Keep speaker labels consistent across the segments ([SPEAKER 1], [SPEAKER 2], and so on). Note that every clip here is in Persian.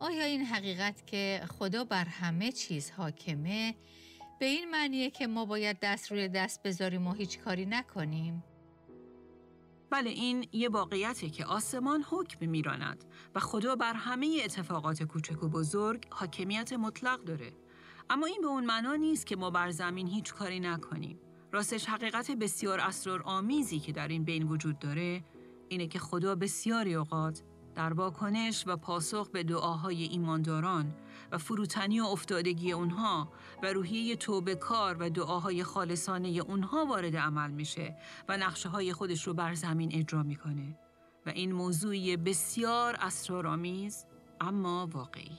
[SPEAKER 1] آیا این حقیقت که خدا بر همه چیز حاکمه به این معنیه که ما باید دست روی دست بذاریم و هیچ کاری نکنیم؟
[SPEAKER 2] بله این یه واقعیته که آسمان حکم میراند و خدا بر همه اتفاقات کوچک و بزرگ حاکمیت مطلق داره. اما این به اون معنا نیست که ما بر زمین هیچ کاری نکنیم. راستش حقیقت بسیار اسرار آمیزی که در این بین وجود داره اینه که خدا بسیاری اوقات در واکنش و پاسخ به دعاهای ایمانداران و فروتنی و افتادگی اونها و روحیه توبه کار و دعاهای خالصانه اونها وارد عمل میشه و نقشه های خودش رو بر زمین اجرا می‌کنه. و این موضوعی بسیار اسرارآمیز اما واقعی.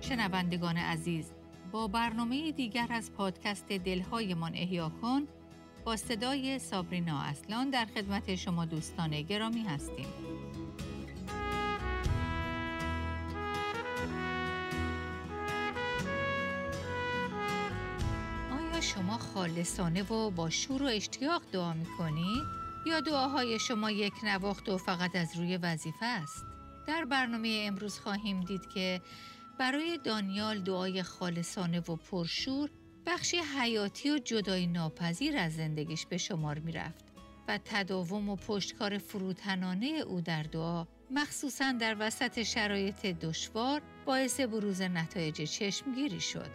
[SPEAKER 1] شنوندگان عزیز با برنامه دیگر از پادکست دلهایمان احیا کن صدای سابرینا اصلان در خدمت شما دوستان گرامی هستیم. آیا شما خالصانه و با شور و اشتیاق دعا می کنید؟ یا دعاهای شما یک نواخت و فقط از روی وظیفه است؟ در برنامه امروز خواهیم دید که برای دانیال دعای خالصانه و پرشور بخشی حیاتی و جدای ناپذیر از زندگیش به شمار می رفت و تداوم و پشتکار فروتنانه او در دعا مخصوصا در وسط شرایط دشوار باعث بروز نتایج چشمگیری شد.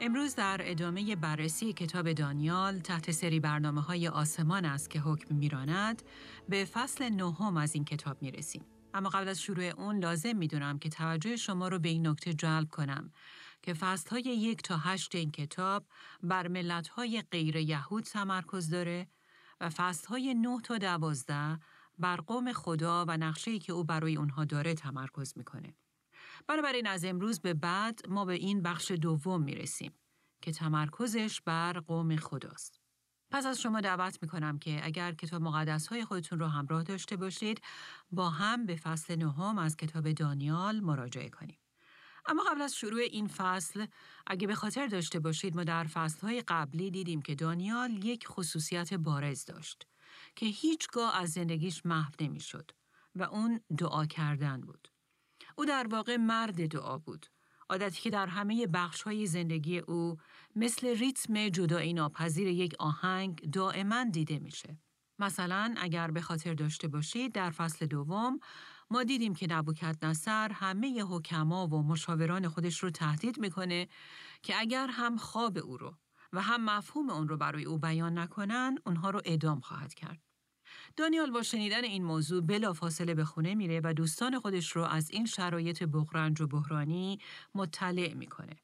[SPEAKER 2] امروز در ادامه بررسی کتاب دانیال تحت سری برنامه های آسمان است که حکم میراند به فصل نهم از این کتاب می رسیم. اما قبل از شروع اون لازم می‌دونم که توجه شما رو به این نکته جلب کنم که فصل های یک تا هشت این کتاب بر ملت های غیر یهود تمرکز داره و فصل های نه تا دوازده بر قوم خدا و نقشه که او برای اونها داره تمرکز می‌کنه. بنابراین از امروز به بعد ما به این بخش دوم می‌رسیم که تمرکزش بر قوم خداست. پس از شما دعوت می کنم که اگر کتاب مقدس های خودتون رو همراه داشته باشید با هم به فصل نهم از کتاب دانیال مراجعه کنیم. اما قبل از شروع این فصل اگه به خاطر داشته باشید ما در فصلهای قبلی دیدیم که دانیال یک خصوصیت بارز داشت که هیچگاه از زندگیش محو نمی‌شد و اون دعا کردن بود. او در واقع مرد دعا بود. عادتی که در همه بخش های زندگی او مثل ریتم جدایی ناپذیر یک آهنگ دائما دیده میشه. مثلا اگر به خاطر داشته باشید در فصل دوم ما دیدیم که نبوکت نصر همه حکما و مشاوران خودش رو تهدید می‌کنه که اگر هم خواب او رو و هم مفهوم اون رو برای او بیان نکنن اونها رو ادام خواهد کرد. دانیال با شنیدن این موضوع بلا فاصله به خونه میره و دوستان خودش رو از این شرایط بغرنج و بحرانی مطلع می‌کنه.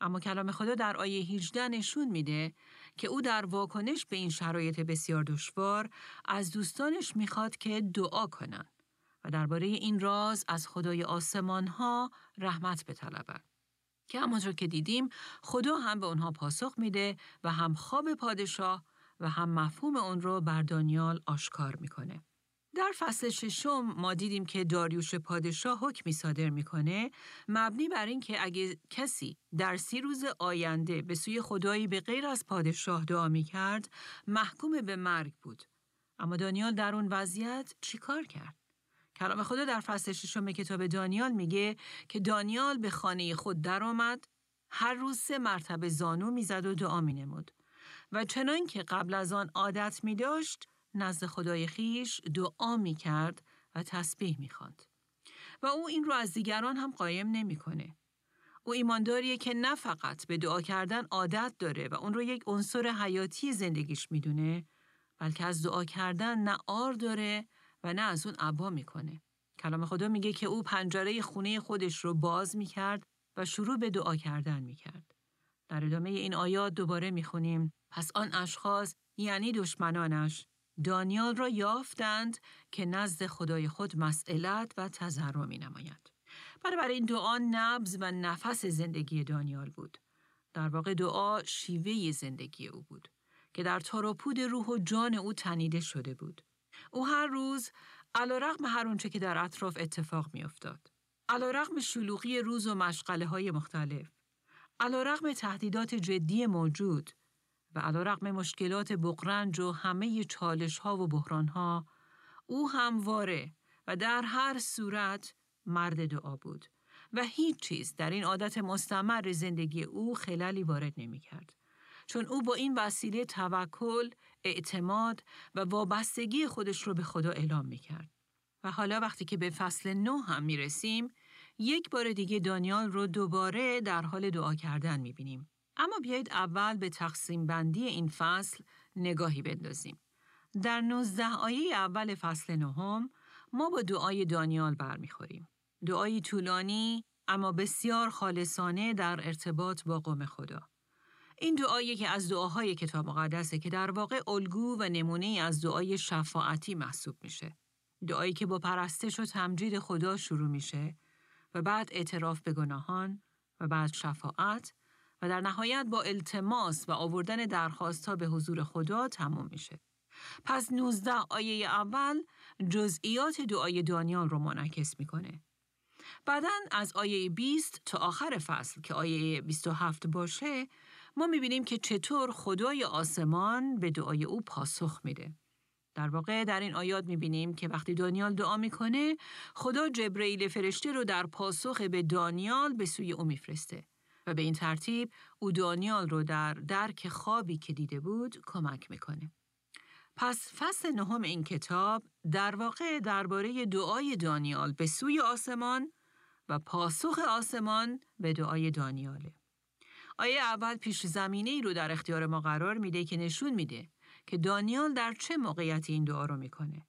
[SPEAKER 2] اما کلام خدا در آیه 18 نشون میده که او در واکنش به این شرایط بسیار دشوار از دوستانش می‌خواد که دعا کنن درباره این راز از خدای آسمان ها رحمت بطلبن. که همونطور که دیدیم خدا هم به اونها پاسخ میده و هم خواب پادشاه و هم مفهوم اون رو بر دانیال آشکار می‌کنه. در فصل ششم ما دیدیم که داریوش پادشاه حکمی صادر می‌کنه مبنی بر اینکه اگه کسی در سی روز آینده به سوی خدایی به غیر از پادشاه دعا می‌کرد محکوم به مرگ بود. اما دانیال در اون وضعیت چیکار کرد؟ کلام خدا در فصل ششم کتاب دانیال میگه که دانیال به خانه خود درآمد هر روز سه مرتبه زانو می‌زد و دعا مینمود و چنان که قبل از آن عادت می داشت نزد خدای خیش دعا می کرد و تسبیح می خواند. و او این رو از دیگران هم قایم نمی‌کنه. او ایمانداریه که نه فقط به دعا کردن عادت داره و اون رو یک عنصر حیاتی زندگیش می‌دونه بلکه از دعا کردن نه آر داره و نه از اون عبا می‌کنه. کلام خدا میگه که او پنجره خونه خودش رو باز می‌کرد و شروع به دعا کردن می‌کرد. در ادامه این آیات دوباره می‌خونیم پس آن اشخاص یعنی دشمنانش دانیال را یافتند که نزد خدای خود مسئلت و تضرع می نماید. این دعا نبز و نفس زندگی دانیال بود. در واقع دعا شیوه زندگی او بود که در تاراپود روح و جان او تنیده شده بود. او هر روز علا رقم هر اونچه که در اطراف اتفاق می افتاد. علا رقم شلوغی روز و مشغله های مختلف. علا رقم تهدیدات جدی موجود و علا رقم مشکلات بقرنج و همه چالش ها و بحران ها او همواره و در هر صورت مرد دعا بود و هیچ چیز در این عادت مستمر زندگی او خلالی وارد نمی کرد. چون او با این وسیله توکل، اعتماد و وابستگی خودش رو به خدا اعلام می کرد. و حالا وقتی که به فصل نو هم می رسیم، یک بار دیگه دانیال رو دوباره در حال دعا کردن می بینیم. اما بیایید اول به تقسیم بندی این فصل نگاهی بندازیم. در 19 آیه اول فصل نهم ما با دعای دانیال برمیخوریم. دعایی طولانی اما بسیار خالصانه در ارتباط با قوم خدا. این دعایی که از دعاهای کتاب مقدسه که در واقع الگو و نمونه از دعای شفاعتی محسوب میشه. دعایی که با پرستش و تمجید خدا شروع میشه و بعد اعتراف به گناهان و بعد شفاعت و در نهایت با التماس و آوردن درخواست ها به حضور خدا تموم میشه. پس 19 آیه اول جزئیات دعای دانیال رو منعکس می‌کنه. بعدا از آیه 20 تا آخر فصل که آیه 27 باشه ما می‌بینیم که چطور خدای آسمان به دعای او پاسخ میده. در واقع در این آیات می‌بینیم که وقتی دانیال دعا می‌کنه خدا جبرئیل فرشته رو در پاسخ به دانیال به سوی او میفرسته و به این ترتیب او دانیال رو در درک خوابی که دیده بود کمک می‌کنه. پس فصل نهم این کتاب در واقع درباره دعای دانیال به سوی آسمان و پاسخ آسمان به دعای دانیاله. آیه اول پیش زمینه ای رو در اختیار ما قرار میده که نشون میده که دانیال در چه موقعیتی این دعا رو می‌کنه.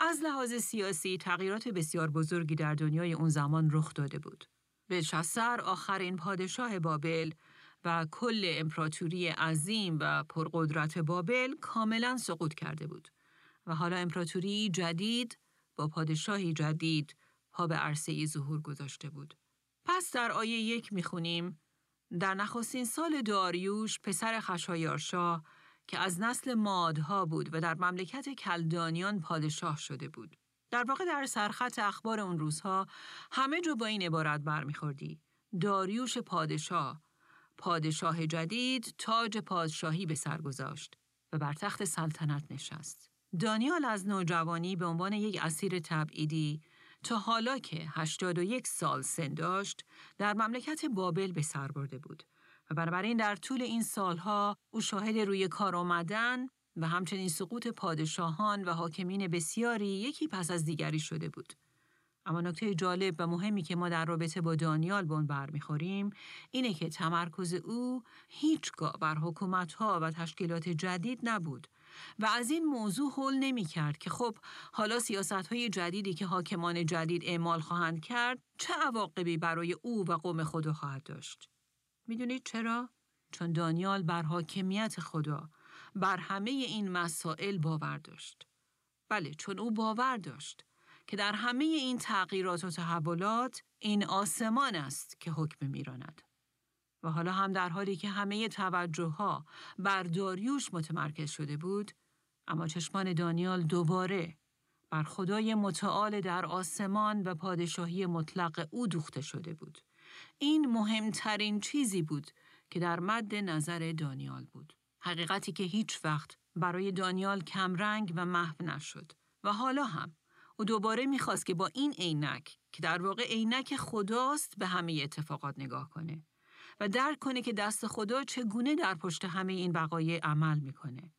[SPEAKER 2] از لحاظ سیاسی تغییرات بسیار بزرگی در دنیای اون زمان رخ داده بود. بلشسر آخرین پادشاه بابل و کل امپراتوری عظیم و پرقدرت بابل کاملا سقوط کرده بود و حالا امپراتوری جدید با پادشاهی جدید پا به عرصه ظهور گذاشته بود. پس در آیه یک می‌خونیم در نخستین سال داریوش پسر خشایارشاه که از نسل مادها بود و در مملکت کلدانیان پادشاه شده بود. در واقع در سرخط اخبار اون روزها همه جو با این عبارت برمیخوردی. داریوش پادشاه، پادشاه جدید تاج پادشاهی به سر گذاشت و بر تخت سلطنت نشست. دانیال از نوجوانی به عنوان یک اسیر تبعیدی تا حالا که 81 سال سن داشت در مملکت بابل به سر برده بود و بنابراین در طول این سالها او شاهد روی کار آمدن و همچنین سقوط پادشاهان و حاکمین بسیاری یکی پس از دیگری شده بود. اما نکته جالب و مهمی که ما در رابطه با دانیال به اون برمیخوریم اینه که تمرکز او هیچگاه بر حکومتها و تشکیلات جدید نبود و از این موضوع حل نمی کرد که خب حالا سیاست های جدیدی که حاکمان جدید اعمال خواهند کرد چه عواقبی برای او و قوم خدا خواهد داشت؟ می‌دونید چرا؟ چون دانیال بر حاکمیت خدا بر همه این مسائل باور داشت. بله چون او باور داشت که در همه این تغییرات و تحولات این آسمان است که حکم میراند. و حالا هم در حالی که همه توجه ها بر داریوش متمرکز شده بود، اما چشمان دانیال دوباره بر خدای متعال در آسمان و پادشاهی مطلق او دوخته شده بود. این مهمترین چیزی بود که در مد نظر دانیال بود. حقیقتی که هیچ وقت برای دانیال کمرنگ و محو نشد. و حالا هم او دوباره می‌خواست که با این عینک که در واقع عینک خداست به همه اتفاقات نگاه کنه و درک کنه که دست خدا چگونه در پشت همه این وقایع عمل می‌کنه.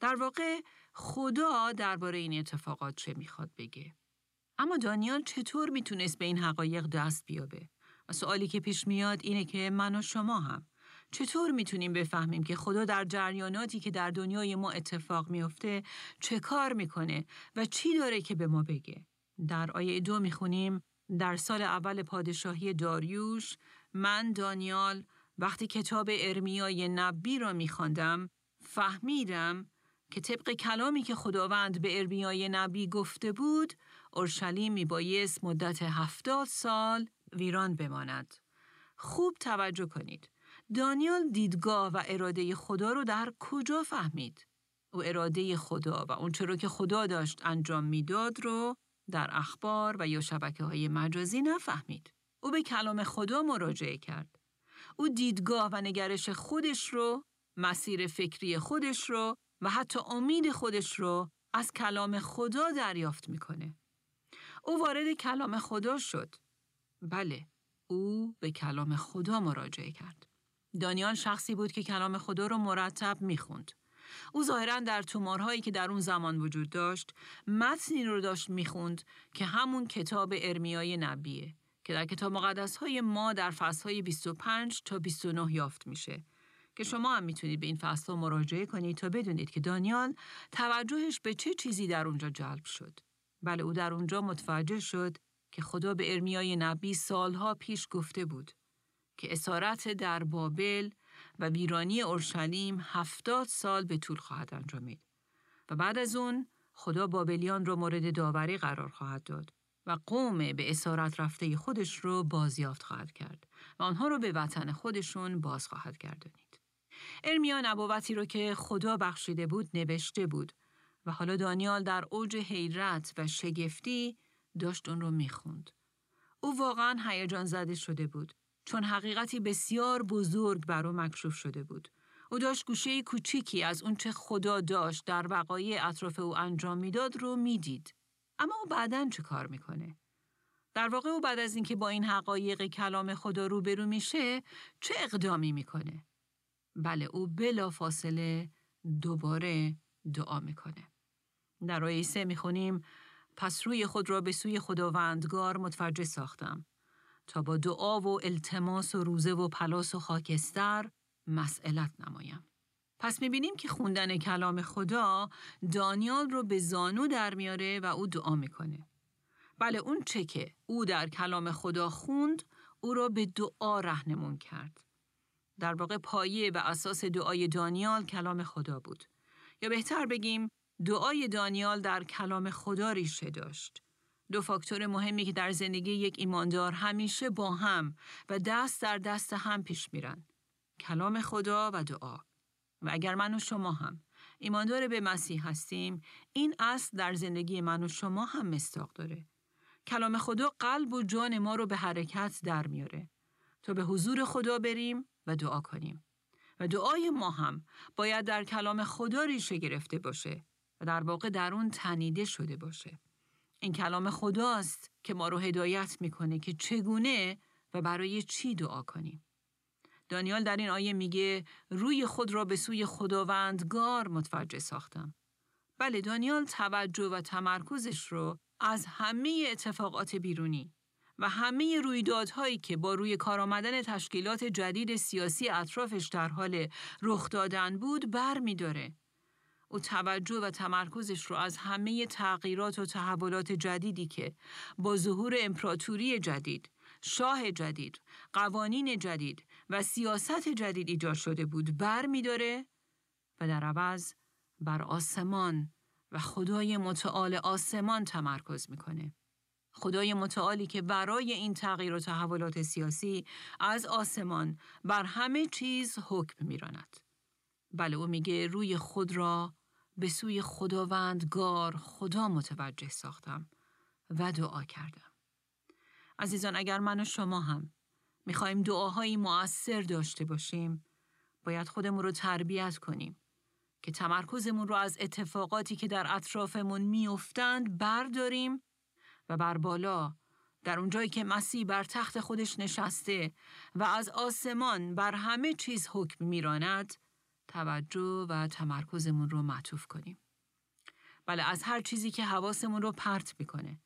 [SPEAKER 2] در واقع خدا درباره این اتفاقات چه می‌خواد بگه. اما دانیال چطور می‌تونست به این حقایق دست بیابه؟ و سوالی که پیش میاد اینه که من و شما هم چطور می‌تونیم بفهمیم که خدا در جریاناتی که در دنیای ما اتفاق میافته چه کار می‌کنه و چی داره که به ما بگه؟ در آیه دو می‌خونیم در سال اول پادشاهی داریوش من دانیال وقتی کتاب ارمیای نبی را میخواندم فهمیدم که طبق کلامی که خداوند به ارمیای نبی گفته بود اورشلیم میبایست مدت هفتاد سال ویران بماند. خوب توجه کنید. دانیال دیدگاه و اراده خدا رو در کجا فهمید؟ او اراده خدا و اون رو که خدا داشت انجام می‌داد رو در اخبار و یا شبکه های مجازی نفهمید. او به کلام خدا مراجعه کرد. او دیدگاه و نگرش خودش رو، مسیر فکری خودش رو و حتی امید خودش رو از کلام خدا دریافت می‌کنه. او وارد کلام خدا شد. بله، او به کلام خدا مراجعه کرد. دانیال شخصی بود که کلام خدا رو مرتب می‌خوند. او ظاهرا در تومارهایی که در اون زمان وجود داشت متنی رو داشت می‌خوند که همون کتاب ارمیای نبیه که در کتاب مقدس های ما در فصل های 25 تا 29 یافت میشه که شما هم می‌تونید به این فصل مراجعه کنید تا بدونید که دانیال توجهش به چه چیزی در اونجا جلب شد. بله او در اونجا متوجه شد که خدا به ارمیای نبی سالها پیش گفته بود که اسارت در بابل و ویرانی اورشلیم هفتاد سال به طول خواهد انجامید و بعد از اون خدا بابلیان را مورد داوری قرار خواهد داد و قوم به اسارت رفته خودش رو بازیافت خواهد کرد و آنها رو به وطن خودشون باز خواهد گردانید. ارمیا نبوتی رو که خدا بخشیده بود نوشته بود و حالا دانیال در اوج حیرت و شگفتی داشت اون رو می‌خوند. او واقعا هیجان زده شده بود چون حقیقتی بسیار بزرگ بر او مکشوف شده بود. او داشت گوشه کوچیکی از اونچه خدا داشت در وقایع اطراف او انجام می‌داد رو می‌دید. اما او بعدا چه کار می‌کنه؟ در واقع او بعد از اینکه با این حقایق کلام خدا روبرو میشه چه اقدامی می‌کنه؟ بله او بلا فاصله دوباره دعا می‌کنه. در آیه سه می‌خونیم پس روی خود را به سوی خداوندگار متوجه ساختم تا با دعا و التماس و روزه و پلاس و خاکستر مسئلت نمایم. پس می‌بینیم که خوندن کلام خدا دانیال رو به زانو در میاره و او دعا می‌کنه. بله اون چه که او در کلام خدا خوند او را به دعا رهنمون کرد. در واقع پایه و اساس دعای دانیال کلام خدا بود. یا بهتر بگیم دعای دانیال در کلام خدا ریشه داشت. دو فاکتور مهمی که در زندگی یک ایماندار همیشه با هم و دست در دست هم پیش میرن. کلام خدا و دعا. و اگر من و شما هم ایماندار به مسیح هستیم، این اصل در زندگی من و شما هم مستاق داره. کلام خدا قلب و جان ما رو به حرکت در میاره تا به حضور خدا بریم و دعا کنیم. و دعای ما هم باید در کلام خدا ریشه گرفته باشه و در واقع در اون تنیده شده باشه. این کلام خداست که ما رو هدایت می‌کنه که چگونه و برای چی دعا کنیم. دانیال در این آیه میگه روی خود را به سوی خداوندگار متوجه ساختم. بله دانیال توجه و تمرکزش رو از همه اتفاقات بیرونی و همه رویدادهایی که با روی کار آمدن تشکیلات جدید سیاسی اطرافش در حال رخ دادن بود بر می داره. او توجه و تمرکزش رو از همه تغییرات و تحولات جدیدی که با ظهور امپراتوری جدید، شاه جدید، قوانین جدید و سیاست جدید ایجاد شده بود بر می داره و در عوض بر آسمان و خدای متعال آسمان تمرکز می‌کنه. خدای متعالی که برای این تغییر و تحولات سیاسی از آسمان بر همه چیز حکم میراند. بله او میگه روی خود را به سوی خداوندگار خدا متوجه ساختم و دعا کردم. عزیزان اگر من و شما هم می‌خوایم دعاهایی مؤثر داشته باشیم باید خودمون رو تربیت کنیم که تمرکزمون رو از اتفاقاتی که در اطرافمون میافتند برداریم و بر بالا در اونجایی که مسیح بر تخت خودش نشسته و از آسمان بر همه چیز حکم میراند توجه و تمرکزمون رو معطوف کنیم. بله از هر چیزی که حواسمون رو پرت می‌کنه.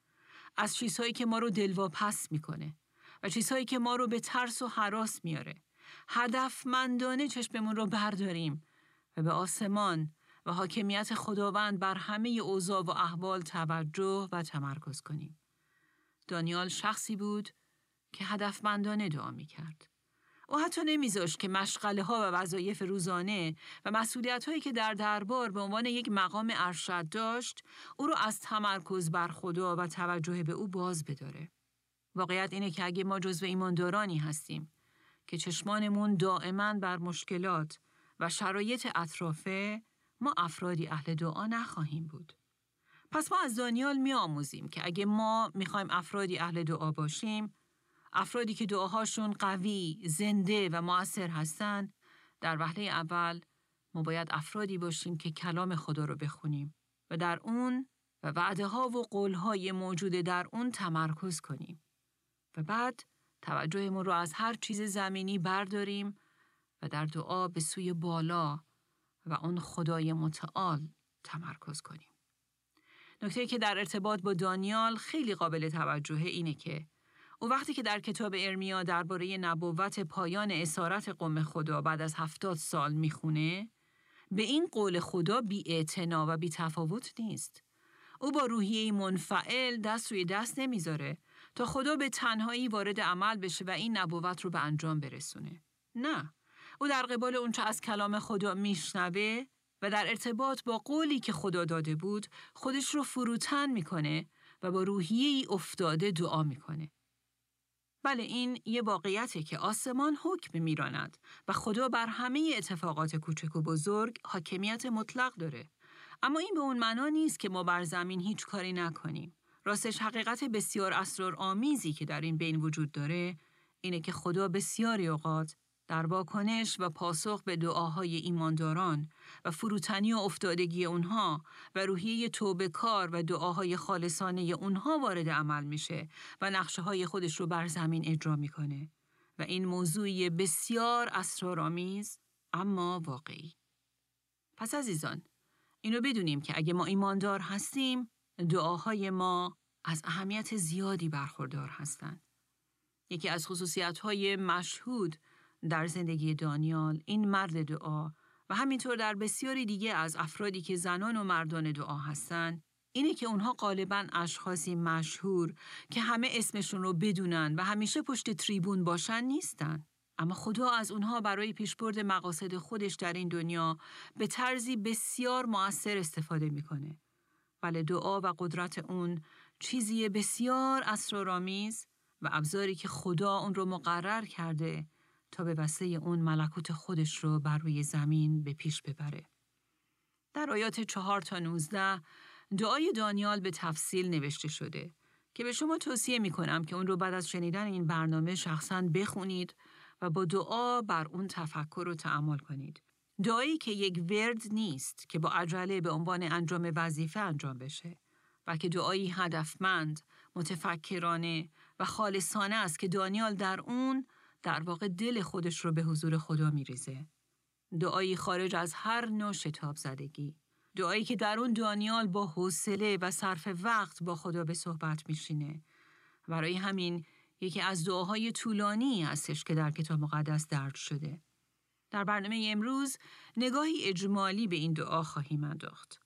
[SPEAKER 2] از چیزهایی که ما رو دلواپس می‌کنه و چیزهایی که ما رو به ترس و حراس میاره. هدفمندانه چشممون رو برداریم و به آسمان و حاکمیت خداوند بر همه اوضاع و احوال توجه و تمرکز کنیم. دانیال شخصی بود که هدفمندانه دعا می کرد. او حتی نمیذاشت که مشغله ها و وظایف روزانه و مسئولیت هایی که در دربار به عنوان یک مقام ارشد داشت او رو از تمرکز بر خدا و توجه به او باز بداره. واقعیت اینه که اگه ما جزو ایماندارانی هستیم که چشمانمون دائما بر مشکلات و شرایط اطرافه ما افرادی اهل دعا نخواهیم بود. پس ما از دانیال می آموزیم که اگه ما می‌خوایم افرادی اهل دعا باشیم افرادی که دعاهاشون قوی، زنده و موثر هستند در وهله اول ما باید افرادی باشیم که کلام خدا رو بخونیم و در اون و وعده ها و قول های موجود در اون تمرکز کنیم و بعد توجهمون رو از هر چیز زمینی برداریم و در دعا به سوی بالا و اون خدای متعال تمرکز کنیم. نکته که در ارتباط با دانیال خیلی قابل توجهه اینه که او وقتی که در کتاب ارمیا درباره نبوت پایان اسارت قوم خدا بعد از هفتاد سال می‌خونه به این قول خدا بی و بی تفاوت نیست. او با روحیه منفعل دست روی دست نمی‌ذاره تا خدا به تنهایی وارد عمل بشه و این نبوت رو به انجام برسونه. نه. او در قبال اونچه از کلام خدا میشنوه و در ارتباط با قولی که خدا داده بود خودش رو فروتن می‌کنه و با روحیه افتاده دعا می‌کنه. بله این یه واقعیته که آسمان حکم میراند و خدا بر همه اتفاقات کوچک و بزرگ حاکمیت مطلق داره. اما این به اون معنا نیست که ما بر زمین هیچ کاری نکنیم. راستش حقیقت بسیار آمیزی که در این بین وجود داره اینه که خدا بسیاری اوقات در واکنش و پاسخ به دعاهای ایمانداران و فروتنی و افتادگی اونها و روحیه توبه کار و دعاهای خالصانه اونها وارد عمل میشه و نقشه های خودش رو بر زمین اجرا می‌کنه و این موضوعی بسیار اسرارآمیز اما واقعی. پس عزیزان اینو بدونیم که اگه ما ایماندار هستیم دعاهای ما از اهمیت زیادی برخوردار هستند. یکی از خصوصیت مشهود در زندگی دانیال این مرد دعا و همینطور در بسیاری دیگه از افرادی که زنان و مردان دعا هستند اینه که اونها غالبا اشخاصی مشهور که همه اسمشون رو بدونن و همیشه پشت تریبون باشن نیستن. اما خدا از اونها برای پیشبرد مقاصد خودش در این دنیا به طرزی بسیار مؤثر استفاده می‌کنه. بله دعا و قدرت اون چیزی بسیار اسرارآمیز و ابزاری که خدا اون رو مقرر کرده تا به وسیله اون ملکوت خودش رو بر روی زمین به پیش ببره. در آیات چهار تا نوزده دعای دانیال به تفصیل نوشته شده که به شما توصیه می کنم که اون رو بعد از شنیدن این برنامه شخصا بخونید و با دعا بر اون تفکر و تعمل کنید. دعایی که یک ورد نیست که با عجله به عنوان انجام وظیفه انجام بشه بلکه دعایی هدفمند، متفکرانه و خالصانه است که دانیال در اون در واقع دل خودش رو به حضور خدا میریزه. دعایی خارج از هر نوع شتاب زدگی. دعایی که در اون دانیال با حوصله و صرف وقت با خدا به صحبت میشینه. برای همین یکی از دعاهای طولانی هستش که در کتاب مقدس درد شده. در برنامه امروز نگاهی اجمالی به این دعا خواهیم انداخت.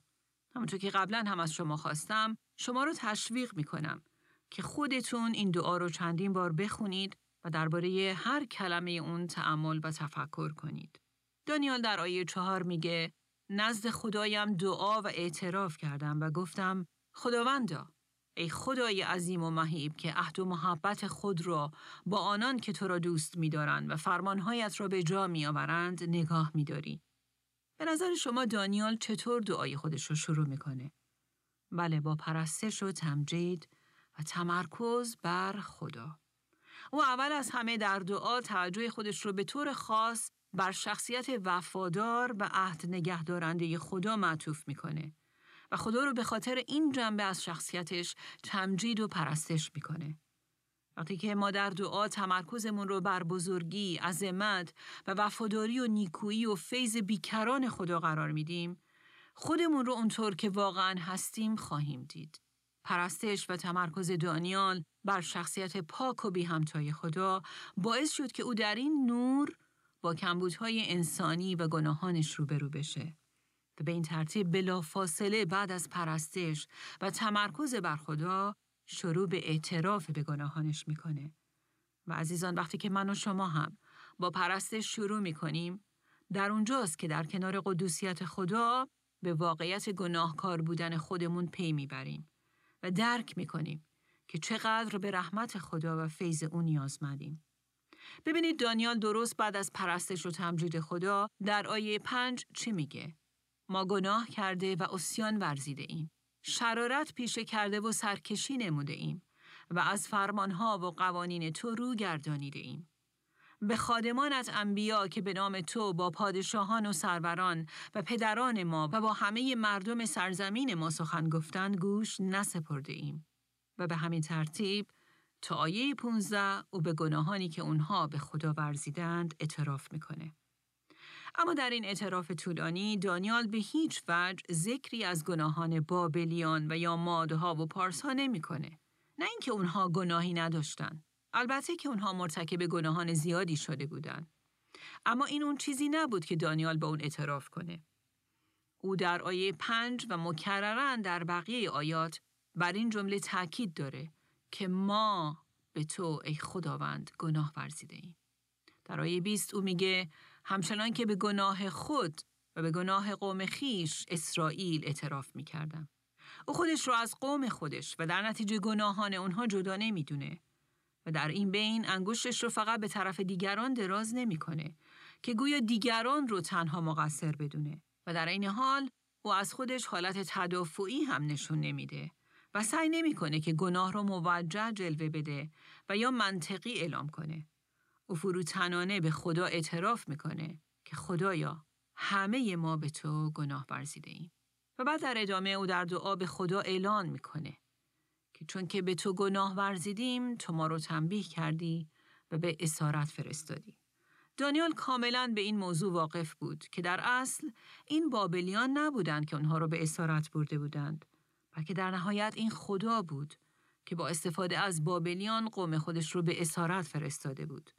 [SPEAKER 2] همونطور که قبلا هم از شما خواستم شما رو تشویق می کنم که خودتون این دعا رو چندین بار بخونید و درباره هر کلمه اون تعمل و تفکر کنید. دانیال در آیه چهار میگه نزد خدایم دعا و اعتراف کردم و گفتم خداوندا ای خدای عظیم و مهیب که عهد و محبت خود را با آنان که تو را دوست می‌دارند و فرمانهایت را به جا میآورند نگاه می‌داری. به نظر شما دانیال چطور دعای خودش رو شروع می‌کنه؟ بله با پرستش و تمجید و تمرکز بر خدا. او اول از همه در دعا توجه خودش رو به طور خاص بر شخصیت وفادار و عهد نگهدارنده خدا معطوف می‌کنه و خدا رو به خاطر این جنبه از شخصیتش تمجید و پرستش می‌کنه. وقتی که ما در دعا تمرکزمون رو بر بزرگی، عظمت و وفاداری و نیکویی و فیض بیکران خدا قرار میدیم، خودمون رو اونطور که واقعا هستیم خواهیم دید. پرستش و تمرکز دانیال بر شخصیت پاک و بی همتای خدا باعث شد که او در این نور با کمبودهای انسانی و گناهانش روبرو بشه. و به این ترتیب بلافاصله بعد از پرستش و تمرکز بر خدا شروع به اعتراف به گناهانش می‌کنه. و عزیزان وقتی که من و شما هم با پرستش شروع می‌کنیم در اونجاست که در کنار قدوسیت خدا به واقعیت گناهکار بودن خودمون پی می‌بریم و درک می‌کنیم که چقدر به رحمت خدا و فیض او نیازمندیم. ببینید دانیال درست بعد از پرستش و تمجید خدا در آیه پنج چی میگه؟ ما گناه کرده و اسیان ورزیده ایم. شرارت پیشه کرده و سرکشی نموده ایم و از فرمانها و قوانین تو رو گردانیده ایم. به خادمانت انبیا که به نام تو با پادشاهان و سروران و پدران ما و با همه مردم سرزمین ما سخن گفتند گوش نسپرده ایم. و به همین ترتیب تا آیه 15 او به گناهانی که اونها به خدا ورزیدند اعتراف می‌کنه. اما در این اعتراف طولانی دانیال به هیچ وجه ذکری از گناهان بابلیان و یا مادها و پارسها نمی‌کنه. نه اینکه اونها گناهی نداشتند. البته که اونها مرتکب گناهان زیادی شده بودند. اما این اون چیزی نبود که دانیال به اون اعتراف کنه. او در آیه پنج و مکررن در بقیه آیات بر این جمله تاکید داره که ما به تو ای خداوند گناه ورزیده ایم. در آیه 20 او میگه همچنان که به گناه خود و به گناه قوم خیش اسرائیل اعتراف می‌کردم. او خودش رو از قوم خودش و در نتیجه گناهان اونها جدا نمی‌دونه و در این بین انگشتش رو فقط به طرف دیگران دراز نمی‌کنه که گویا دیگران رو تنها مقصر بدونه و در این حال او از خودش حالت تدافعی هم نشون نمیده و سعی نمی‌کنه که گناه رو موجه جلوه بده و یا منطقی اعلام کنه. او فروتنانه به خدا اعتراف می‌کنه که خدایا همه ما به تو گناه ورزیده ایم. و بعد در ادامه او در دعا به خدا اعلان می‌کنه چون که به تو گناه ورزیدیم تو ما رو تنبیه کردی و به اسارت فرستادی. دانیال کاملا به این موضوع واقف بود که در اصل این بابلیان نبودند که اونها رو به اسارت برده بودند بلکه در نهایت این خدا بود که با استفاده از بابلیان قوم خودش رو به اسارت فرستاده بود.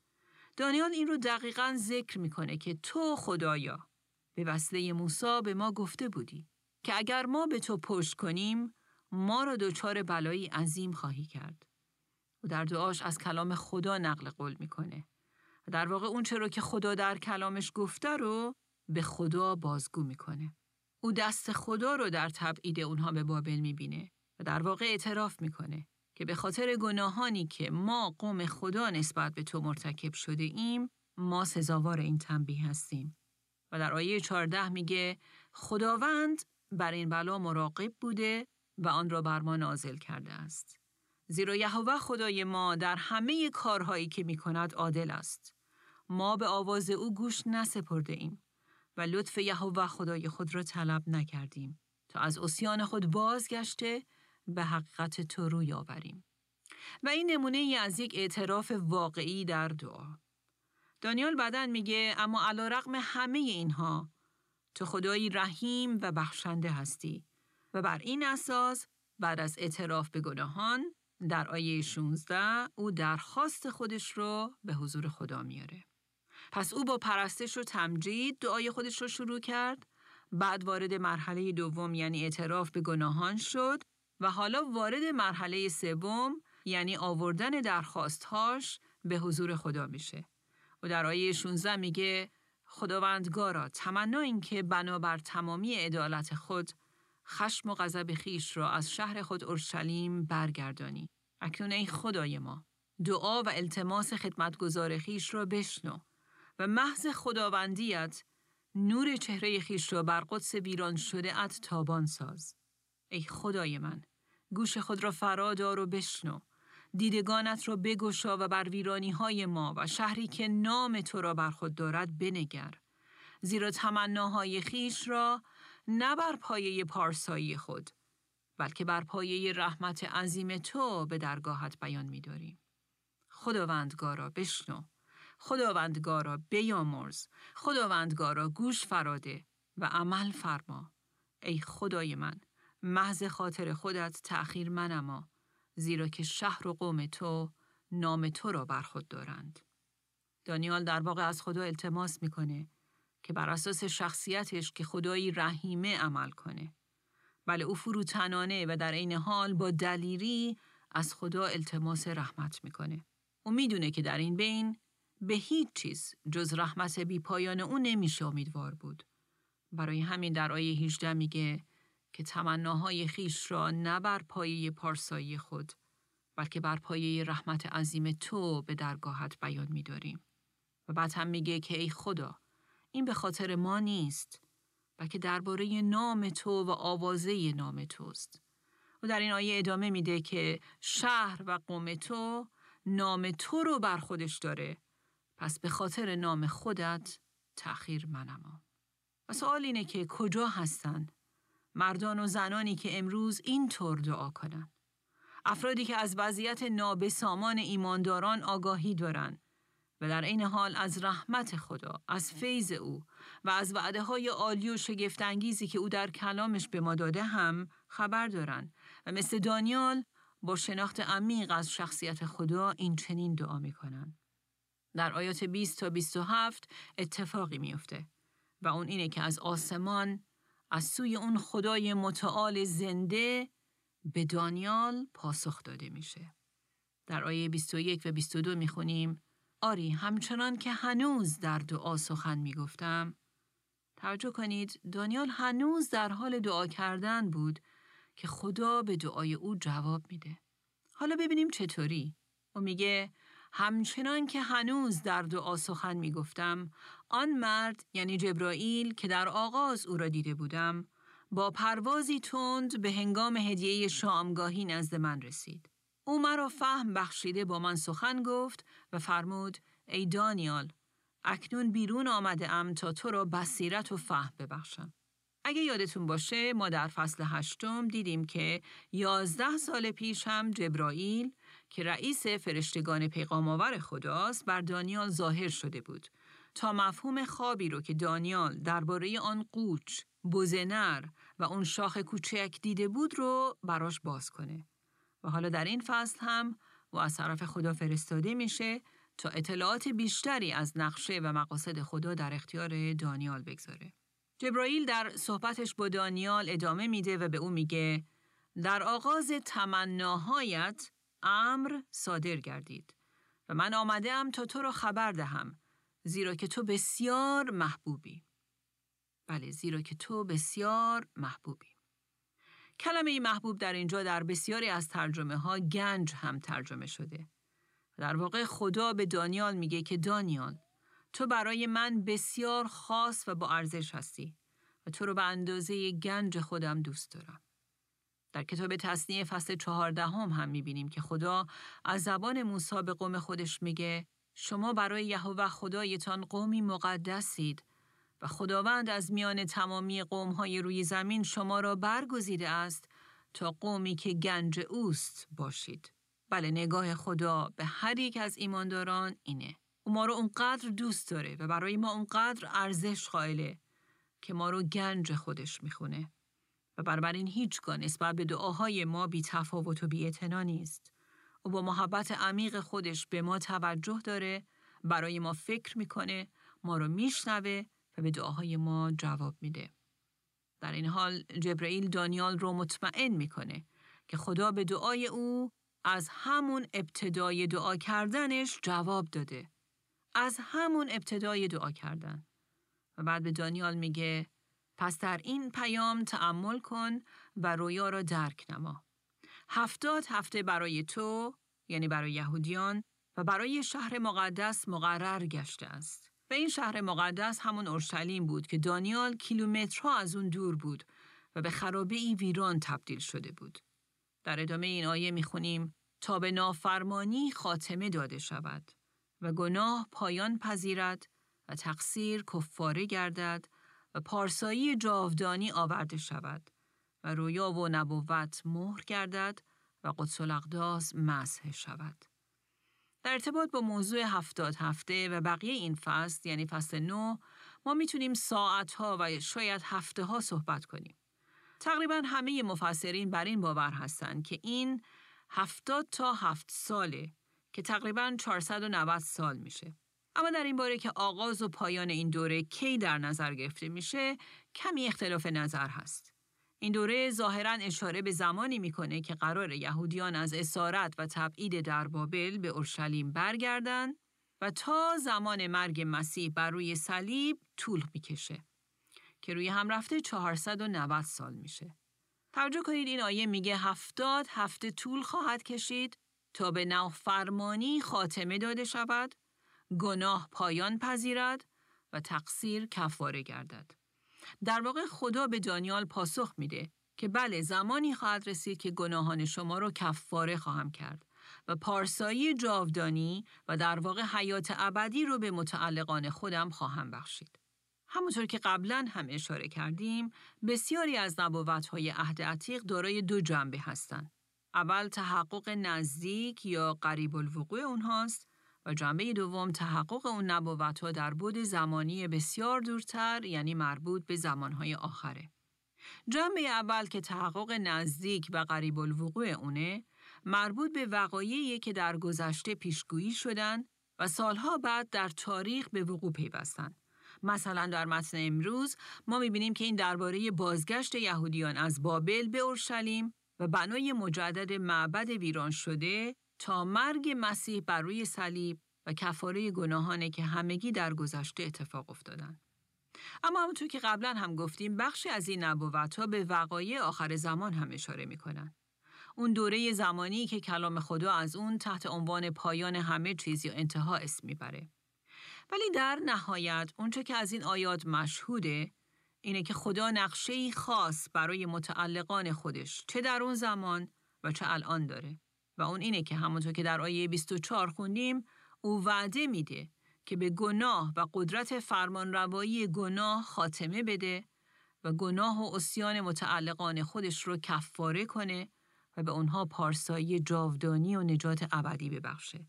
[SPEAKER 2] دانیال این رو دقیقا ذکر می‌کنه که تو خدایا به وسیله موسی به ما گفته بودی که اگر ما به تو پشت کنیم ما را دچار بلایی عظیم خواهی کرد. و در دعاش از کلام خدا نقل قول می‌کنه. در واقع اون چرا که خدا در کلامش گفته رو به خدا بازگو می‌کنه. او دست خدا رو در تبعید اونها به بابل می‌بینه و در واقع اعتراف می‌کنه که به خاطر گناهانی که ما قوم خدا نسبت به تو مرتکب شده ایم ما سزاوار این تنبیه هستیم. و در آیه 14 میگه خداوند بر این بلا مراقب بوده و آن را بر ما نازل کرده است. زیرا یهوه خدای ما در همه کارهایی که می کند عادل است. ما به آواز او گوش نسپرده ایم و لطف یهوه خدای خود را طلب نکردیم تا از اسیان خود بازگشته به حقیقت تو روی آوریم. و این نمونه ای از یک اعتراف واقعی در دعا. دانیال بعدن میگه اما علا رقم همه اینها تو خدایی رحیم و بخشنده هستی و بر این اساس بعد از اعتراف به گناهان در آیه 16 او درخواست خودش رو به حضور خدا میاره. پس او با پرستش و تمجید دعای خودش رو شروع کرد بعد وارد مرحله دوم یعنی اعتراف به گناهان شد و حالا وارد مرحله سوم یعنی آوردن درخواستهاش به حضور خدا میشه. و در آیه 16 میگه خداوندگارا تمنا این که بنابر تمامی عدالت خود خشم و غضب خیش را از شهر خود اورشلیم برگردانی. اکنون ای خدای ما دعا و التماس خدمتگزار خیش را بشنو و محض خداوندیت نور چهره خیش را بر قدس ویران شده ات تابان ساز. ای خدای من گوش خود را فرادار و بشنو دیدگانت را بگشا و بر ویرانی های ما و شهری که نام تو را بر خود دارد بنگر. زیرا تمناهای خیش را نه بر پایه پارسایی خود بلکه بر پایه رحمت عظیم تو به درگاهت بیان می داریم. خداوندگارا بشنو خداوندگارا بیامرز خداوندگارا گوش فراده و عمل فرما ای خدای من محض خاطر خودت تأخیر منما زیرا که شهر و قوم تو نام تو را بر خود دارند. دانیال در واقع از خدا التماس می‌کنه که بر اساس شخصیتش که خدایی رحیمه عمل کنه. بله او فروتنانه و در عین حال با دلیری از خدا التماس رحمت می‌کنه. او می‌دونه که در این بین به هیچ چیز جز رحمت بی پایان او نمیشه امیدوار بود. برای همین در آیه 18 میگه که تمناهای خیش را نه بر پایه پارسایی خود بلکه بر پایه رحمت عظیم تو به درگاهت بیان می‌داریم. و بعد هم میگه که ای خدا این به خاطر ما نیست بلکه درباره نام تو و آوازه نام توست. و در این آیه ادامه میده که شهر و قوم تو نام تو رو بر خودش داره پس به خاطر نام خودت تأخیر منما. و سوال اینه که کجا هستن مردان و زنانی که امروز این طور دعا کنن؟ افرادی که از وضعیت نابسامان ایمانداران آگاهی دارن و در این حال از رحمت خدا، از فیض او و از وعده های عالی و شگفتانگیزی که او در کلامش به ما داده هم خبر دارن و مثل دانیال با شناخت عمیق از شخصیت خدا این چنین دعا می‌کنن. در آیات 20 تا 27 اتفاقی میفته و اون اینه که از آسمان از سوی اون خدای متعال زنده به دانیال پاسخ داده میشه. در آیه 21 و 22 می‌خونیم آری همچنان که هنوز در دعا سخن می‌گفتم توجه کنید دانیال هنوز در حال دعا کردن بود که خدا به دعای او جواب میده. حالا ببینیم چطوری. او میگه همچنان که هنوز در دعا سخن می‌گفتم آن مرد یعنی جبرائیل که در آغاز او را دیده بودم با پروازی تند به هنگام هدیه شامگاهی نزد من رسید. او مرا فهم بخشیده با من سخن گفت و فرمود ای دانیال اکنون بیرون آمده ام تا تو را بصیرت و فهم ببخشم. اگه یادتون باشه ما در فصل هشتم دیدیم که یازده سال پیش هم جبرائیل که رئیس فرشتگان پیغام آور خداست بر دانیال ظاهر شده بود تا مفهوم خوابی رو که دانیال درباره آن قوچ، بوزنر و اون شاخ کوچک دیده بود رو براش باز کنه. و حالا در این فصل هم و از طرف خدا فرستاده میشه تا اطلاعات بیشتری از نقشه و مقاصد خدا در اختیار دانیال بگذاره. جبرائیل در صحبتش با دانیال ادامه میده و به او میگه در آغاز تمناهایت امر صادر گردید و من آمده ام تا تو را خبر دهم زیرا که تو بسیار محبوبی. بله زیرا که تو بسیار محبوبی. کلمه محبوب در اینجا در بسیاری از ترجمه ها گنج هم ترجمه شده. در واقع خدا به دانیال میگه که دانیال تو برای من بسیار خاص و با ارزش هستی و تو رو به اندازه گنج خودم دوست دارم. در کتاب تصنیه فصل چهاردهم هم می‌بینیم که خدا از زبان موسی به قوم خودش میگه شما برای یهوه خدایتان قومی مقدسید و خداوند از میان تمامی قومهای روی زمین شما را برگزیده است تا قومی که گنج اوست باشید. بله نگاه خدا به هر یک از ایمانداران اینه. او ما رو اونقدر دوست داره و برای ما اونقدر ارزش قائله که ما رو گنج خودش می‌خونه. و بنابراین هیچگاه نسبت به دعاهای ما بی تفاوت و بی نیست. او با محبت عمیق خودش به ما توجه داره، برای ما فکر می‌کنه، ما رو میشنوه و به دعاهای ما جواب میده. در این حال جبرئیل دانیال رو مطمئن می‌کنه که خدا به دعای او از همون ابتدای دعا کردنش جواب داده. از همون ابتدای دعا کردن. و بعد به دانیال میگه پس در این پیام تعمل کن و رویا را درک نما. هفتاد هفته برای تو یعنی برای یهودیان و برای شهر مقدس مقرر گشته است. و این شهر مقدس همون اورشلیم بود که دانیال کیلومترها از اون دور بود و به خرابه ای ویران تبدیل شده بود. در ادامه این آیه می‌خونیم تا به نافرمانی خاتمه داده شود و گناه پایان پذیرد و تقصیر کفاره گردد و پارسایی جاودانی آورده شود و رویا و نبوت مهر گردد و قدس الاقداس مسح شود. در ارتباط با موضوع هفتاد هفته و بقیه این فصل یعنی فصل نو ما می‌تونیم ساعتها و شاید هفته ها صحبت کنیم. تقریبا همه مفسرین بر این باور هستند که این هفتاد تا هفت ساله که تقریبا 490 سال میشه. اما در این باره که آغاز و پایان این دوره کی در نظر گرفته میشه کمی اختلاف نظر هست. این دوره ظاهرا اشاره به زمانی می‌کنه که قرار یهودیان از اسارت و تبعید در بابل به اورشلیم برگردن و تا زمان مرگ مسیح بر روی صلیب طول می‌کشه که روی هم رفته 490 سال میشه. توجه کنید این آیه میگه هفتاد هفته طول خواهد کشید تا به نافرمانی خاتمه داده شود گناه پایان پذیرد و تقصیر کفاره گردد. در واقع خدا به دانیال پاسخ میده که بله زمانی خواهد رسید که گناهان شما رو کفاره خواهم کرد و پارسایی جاودانی و در واقع حیات ابدی رو به متعلقان خودم خواهم بخشید. همونطور که قبلا هم اشاره کردیم، بسیاری از های عهد عتیق دارای دو جنبه هستند. اول تحقق نزدیک یا قریب الوقوع اونهاست و جنبه دوم تحقق اون نبوت ها در بود زمانی بسیار دورتر یعنی مربوط به زمانهای آخره. جنبه اول که تحقق نزدیک و قریب الوقوع اونه مربوط به وقایعی که در گذشته پیشگویی شدن و سالها بعد در تاریخ به وقوع پیوستند. مثلا در متن امروز ما می‌بینیم که این درباره بازگشت یهودیان از بابل به اورشلیم و بنای مجدد معبد ویران شده تا مرگ مسیح بر روی صلیب و کفاره گناهانه که همگی در گذشته اتفاق افتادن. اما همونطور که قبلا هم گفتیم بخشی از این نبوت ها به وقایع آخر زمان هم اشاره می‌کنن. اون دوره زمانی که کلام خدا از اون تحت عنوان پایان همه چیز یا انتها اسم می‌بره. ولی در نهایت اونچه که از این آیات مشهوده اینه که خدا نقشه خاص برای متعلقان خودش چه در اون زمان و چه الان داره و اون اینه که همونطور که در آیه 24 خوندیم او وعده میده که به گناه و قدرت فرمانروایی گناه خاتمه بده و گناه و اسیان متعلقان خودش رو کفاره کنه و به اونها پارسایی جاودانی و نجات ابدی ببخشه.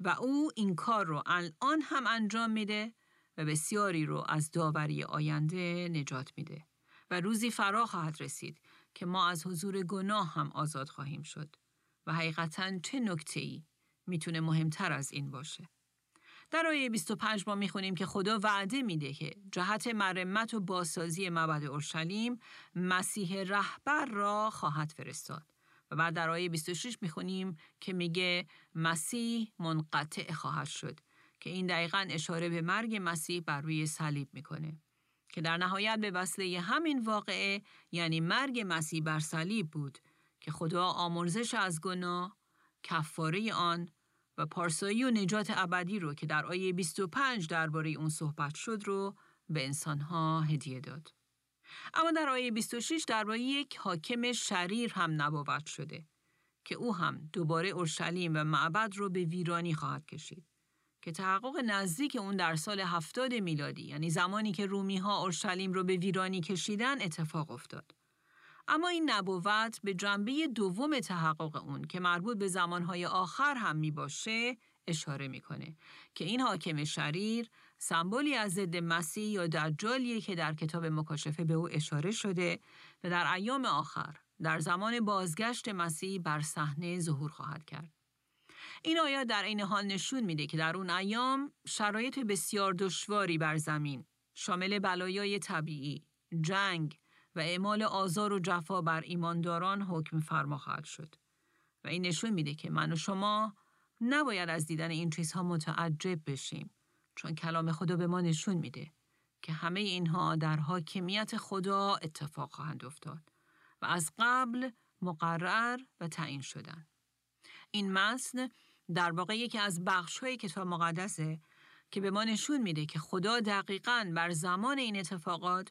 [SPEAKER 2] و او این کار رو الان هم انجام میده و بسیاری رو از داوری آینده نجات میده و روزی فرا خواهد رسید که ما از حضور گناه هم آزاد خواهیم شد و حقیقتا چه نکته ای می‌تونه مهمتر از این باشه؟ در آیه 25 ما می‌خونیم که خدا وعده میده که جهت مرمت و بازسازی مبد اورشلیم مسیح رهبر را خواهد فرستاد. و بعد در آیه 26 می‌خونیم که میگه مسیح منقطع خواهد شد که این دقیقا اشاره به مرگ مسیح بر روی صلیب می‌کنه که در نهایت به وسیله همین واقعه یعنی مرگ مسیح بر صلیب بود که خدا آمرزش از گناه کفاره آن و پارسایی و نجات ابدی رو که در آیه 25 درباره اون صحبت شد رو به انسانها هدیه داد. اما در آیه 26 درباره یک حاکم شریر هم نبوت شده که او هم دوباره اورشلیم و معبد رو به ویرانی خواهد کشید که تحقق نزدیک اون در سال هفتاد میلادی یعنی زمانی که رومی ها اورشلیم رو به ویرانی کشیدن اتفاق افتاد. اما این نبوت به جنبه دوم تحقق اون که مربوط به زمانهای آخر هم می باشه اشاره می‌کنه که این حاکم شریر سمبولی از ضد مسیح یا دجالیه که در کتاب مکاشفه به او اشاره شده و در ایام آخر در زمان بازگشت مسیح بر صحنه ظهور خواهد کرد. این آیات در این حال نشون میده که در اون ایام شرایط بسیار دشواری بر زمین شامل بلایای طبیعی، جنگ و اعمال آزار و جفا بر ایمانداران حکم فرما خواهد شد. و این نشون میده که من و شما نباید از دیدن این چیزها متعجب بشیم چون کلام خدا به ما نشون میده که همه اینها در حاکمیت خدا اتفاق خواهند افتاد و از قبل مقرر و تعیین شدن. این متن در واقع یکی از بخش های کتاب مقدسه که به ما نشون میده که خدا دقیقا بر زمان این اتفاقات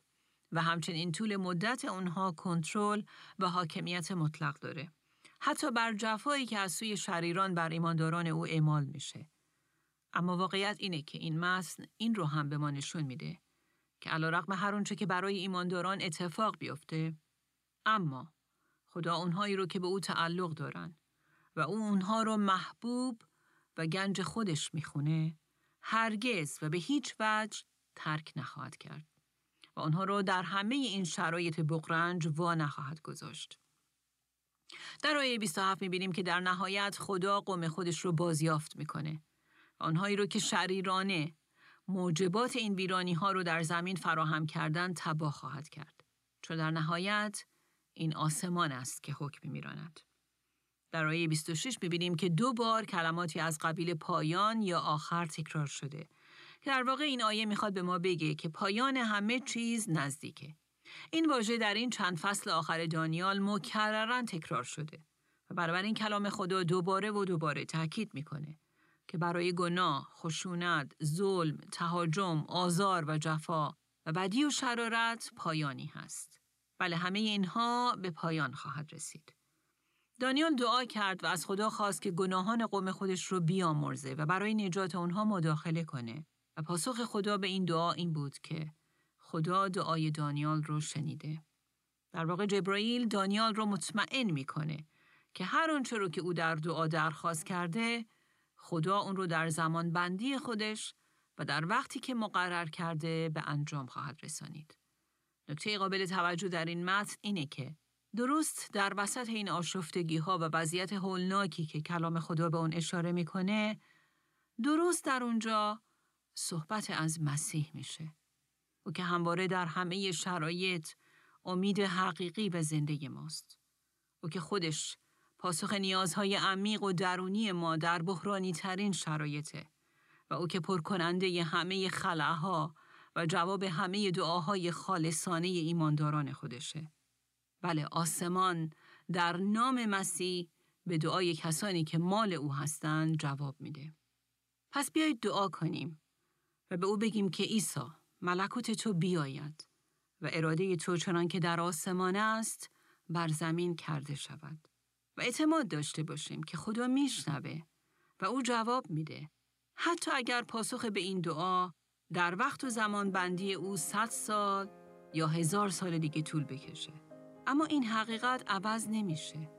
[SPEAKER 2] و همچنین طول مدت اونها کنترل و حاکمیت مطلق داره. حتی بر جفایی که از سوی شریران بر ایمانداران او اعمال میشه. اما واقعیت اینه که این متن این رو هم به ما نشون میده که علا رقم هر اونچه که برای ایمانداران اتفاق بیفته اما خدا اونهایی رو که به او تعلق دارن و او اونها رو محبوب و گنج خودش می‌خونه هرگز و به هیچ وجه ترک نخواهد کرد و آنها رو در همه این شرایط بقرنج وا نخواهد گذاشت. در آیه 27 می‌بینیم که در نهایت خدا قوم خودش رو بازیافت می‌کنه. آنهایی رو که شریرانه موجبات این ویرانی ها رو در زمین فراهم کردن تباه خواهد کرد. چون در نهایت این آسمان است که حکم میراند. در آیه 26 می‌بینیم که دو بار کلماتی از قبیل پایان یا آخر تکرار شده در واقع این آیه می‌خواد به ما بگه که پایان همه چیز نزدیکه. این واژه در این چند فصل آخر دانیال مکررا تکرار شده و برابر این کلام خدا دوباره و دوباره تاکید می‌کنه که برای گناه، خشونت، ظلم، تهاجم، آزار و جفا و بدی و شرارت پایانی هست. بله همه اینها به پایان خواهد رسید. دانیال دعا کرد و از خدا خواست که گناهان قوم خودش رو بیامرزه و برای نجات اونها مداخله کنه و پاسخ خدا به این دعا این بود که خدا دعای دانیال رو شنیده. در واقع جبرائیل دانیال رو مطمئن می‌کنه که هر آنچه رو که او در دعا درخواست کرده خدا اون رو در زمان بندی خودش و در وقتی که مقرر کرده به انجام خواهد رسانید. نکته قابل توجه در این متن اینه که درست در وسط این آشفتگی ها و وضعیت هولناکی که کلام خدا به اون اشاره می‌کنه درست در اونجا صحبت از مسیح میشه او که همواره در همه شرایط امید حقیقی به زندگی ماست او که خودش پاسخ نیازهای عمیق و درونی ما در بحرانی ترین شرایطه و او که پرکننده همه خلعها و جواب همه دعاهای خالصانه ایمانداران خودشه. بله آسمان در نام مسیح به دعای کسانی که مال او هستند جواب میده. پس بیایید دعا کنیم و به او بگیم که عیسی ملکوت تو بیاید و اراده تو چنان که در آسمان است بر زمین کرده شود. و اعتماد داشته باشیم که خدا میشنوه و او جواب میده. حتی اگر پاسخ به این دعا در وقت و زمان بندی او صد سال یا هزار سال دیگه طول بکشه. اما این حقیقت عوض نمیشه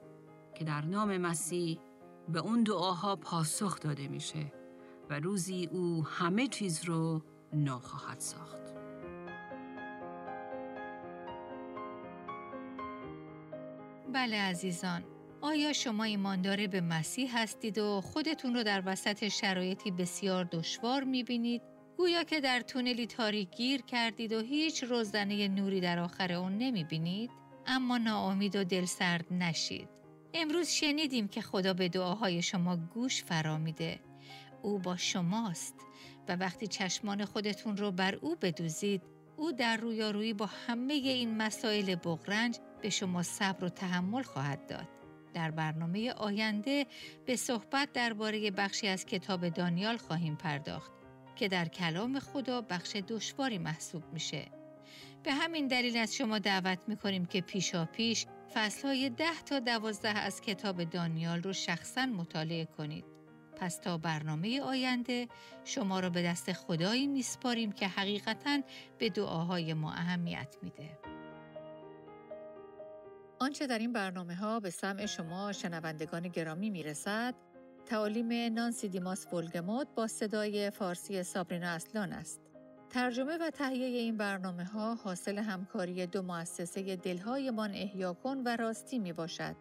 [SPEAKER 2] که در نام مسیح به اون دعاها پاسخ داده میشه. و روزی او همه چیز رو ناخواهد ساخت.
[SPEAKER 1] بله عزیزان آیا شما ایماندار به مسیح هستید و خودتون رو در وسط شرایطی بسیار دشوار می‌بینید؟ گویا که در تونلی تاریک گیر کردید و هیچ روزنه نوری در آخر اون نمی‌بینید؟ اما ناامید و دلسرد نشید. امروز شنیدیم که خدا به دعاهای شما گوش فرا میده. او با شماست و وقتی چشمان خودتون رو بر او بدوزید او در رویارویی با همه این مسائل بغرنج به شما صبر و تحمل خواهد داد. در برنامه آینده به صحبت درباره بخشی از کتاب دانیال خواهیم پرداخت که در کلام خدا بخش دشواری محسوب میشه. به همین دلیل از شما دعوت می‌کنیم که پیشا پیش فصلهای ده تا دوازده از کتاب دانیال رو شخصا مطالعه کنید. پس تا برنامه آینده شما را به دست خدایی میسپاریم که حقیقتا به دعاهای ما اهمیت میده. آنچه در این برنامه ها به سمع شما شنوندگان گرامی می‌رسد تعالیم نانسی دیماس ولگموت با صدای فارسی سابرینا اصلان است. ترجمه و تهیه این برنامه ها حاصل همکاری دو مؤسسه دلهایمان احیا کن و راستی می باشد.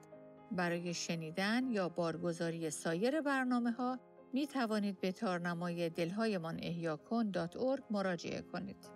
[SPEAKER 1] برای شنیدن یا بارگزاری سایر برنامه ها می توانید به تارنمای دلهایمان احیا مراجعه کنید.